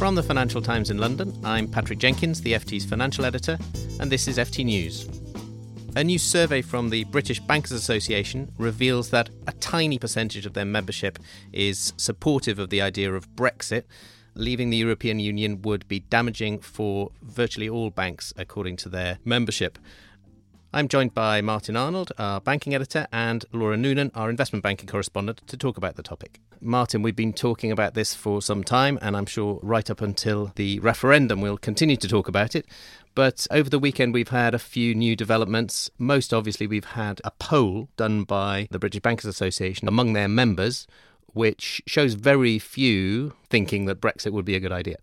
From the Financial Times in London, I'm Patrick Jenkins, the FT's financial editor, and this is FT News. A new survey from the British Bankers Association reveals that a tiny percentage of their membership is supportive of the idea of Brexit. Leaving the European Union would be damaging for virtually all banks, according to their membership. I'm joined by Martin Arnold, our banking editor, and Laura Noonan, our investment banking correspondent, to talk about the topic. Martin, we've been talking about this for some time, and I'm sure right up until the referendum we'll continue to talk about it. But over the weekend, we've had a few new developments. Most obviously, we've had a poll done by the British Bankers Association among their members, which shows very few thinking that Brexit would be a good idea.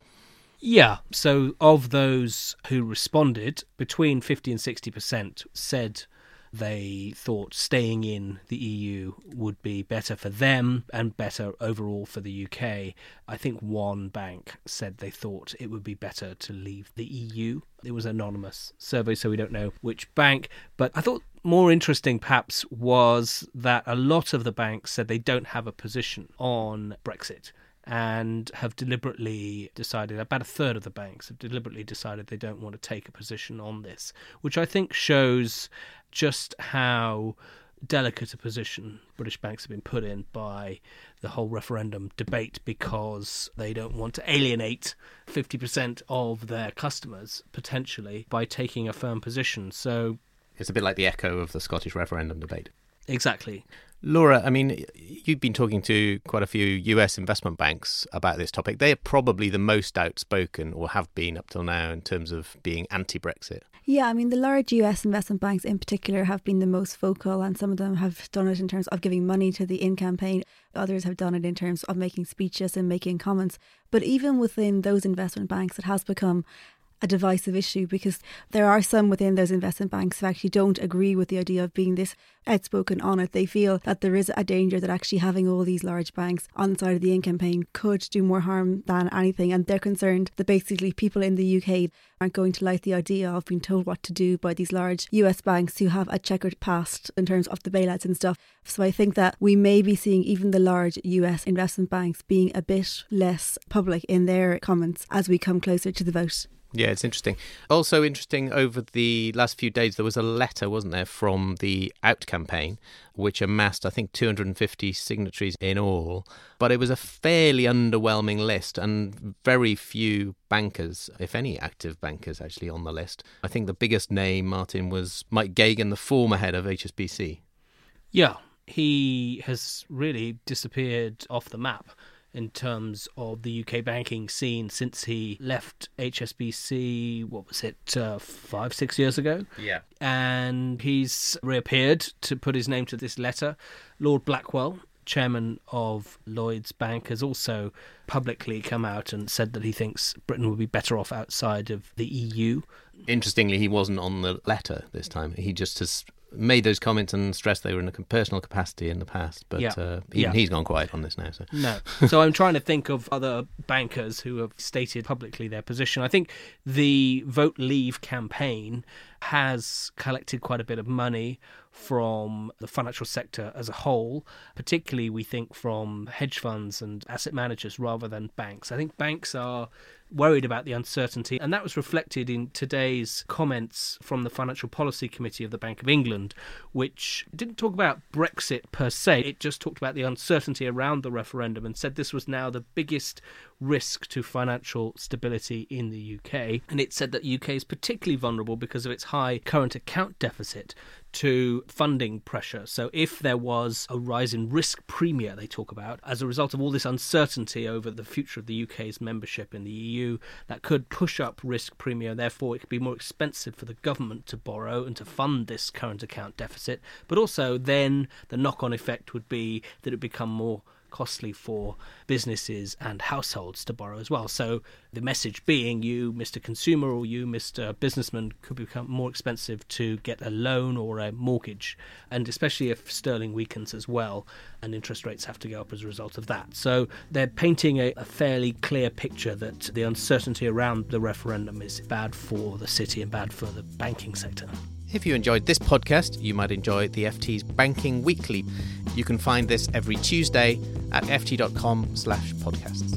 Yeah. So, of those who responded, between 50 and 60% said they thought staying in the EU would be better for them and better overall for the UK. I think one bank said they thought it would be better to leave the EU. It was an anonymous survey, so we don't know which bank. But I thought more interesting, perhaps, was that a lot of the banks said they don't have a position on Brexit and have deliberately decided, about a third of the banks have deliberately decided they don't want to take a position on this, which I think shows just how delicate a position British banks have been put in by the whole referendum debate because they don't want to alienate 50% of their customers potentially by taking a firm position. So it's a bit like the echo of the Scottish referendum debate. Exactly. Laura, I mean, you've been talking to quite a few US investment banks about this topic. They are probably the most outspoken, or have been up till now, in terms of being anti Brexit. Yeah, I mean, the large US investment banks in particular have been the most vocal, and some of them have done it in terms of giving money to the in campaign. Others have done it in terms of making speeches and making comments. But even within those investment banks, it has become a divisive issue because there are some within those investment banks who actually don't agree with the idea of being this outspoken on it. They feel that there is a danger that actually having all these large banks on the side of the in campaign could do more harm than anything. And they're concerned that basically people in the UK aren't going to like the idea of being told what to do by these large US banks who have a checkered past in terms of the bailouts and stuff. So I think that we may be seeing even the large US investment banks being a bit less public in their comments as we come closer to the vote. Yeah, it's interesting. Also interesting over the last few days, there was a letter, wasn't there, from the Out campaign, which amassed, I think, 250 signatories in all. But it was a fairly underwhelming list and very few bankers, if any active bankers, actually on the list. I think the biggest name, Martin, was Mike Geoghegan, the former head of HSBC. Yeah, he has really disappeared off the map in terms of the UK banking scene since he left HSBC. What was it, uh, five, six years ago? Yeah. And he's reappeared to put his name to this letter. Lord Blackwell, chairman of Lloyds Bank, has also publicly come out and said that he thinks Britain would be better off outside of the EU. Interestingly, he wasn't on the letter this time. He just has made those comments and stressed they were in a personal capacity in the past, but yeah. uh, even yeah. he's gone quiet on this now. So no, so I'm trying to think of other bankers who have stated publicly their position. I think the Vote Leave campaign has collected quite a bit of money from the financial sector as a whole, particularly we think from hedge funds and asset managers rather than banks. I think banks are worried about the uncertainty. And that was reflected in today's comments from the Financial Policy Committee of the Bank of England, which didn't talk about Brexit per se. It just talked about the uncertainty around the referendum and said this was now the biggest risk to financial stability in the UK. And it said that UK is particularly vulnerable because of its high current account deficit to funding pressure. So, if there was a rise in risk premia, they talk about, as a result of all this uncertainty over the future of the UK's membership in the EU, that could push up risk premia. Therefore, it could be more expensive for the government to borrow and to fund this current account deficit. But also, then the knock on effect would be that it become more costly for businesses and households to borrow as well. So the message being you, Mr. Consumer, or you, Mr. Businessman, could become more expensive to get a loan or a mortgage, and especially if sterling weakens as well, and interest rates have to go up as a result of that. So they're painting a, a fairly clear picture that the uncertainty around the referendum is bad for the city and bad for the banking sector. If you enjoyed this podcast, you might enjoy the FT's Banking Weekly. You can find this every Tuesday at ft.com slash podcasts.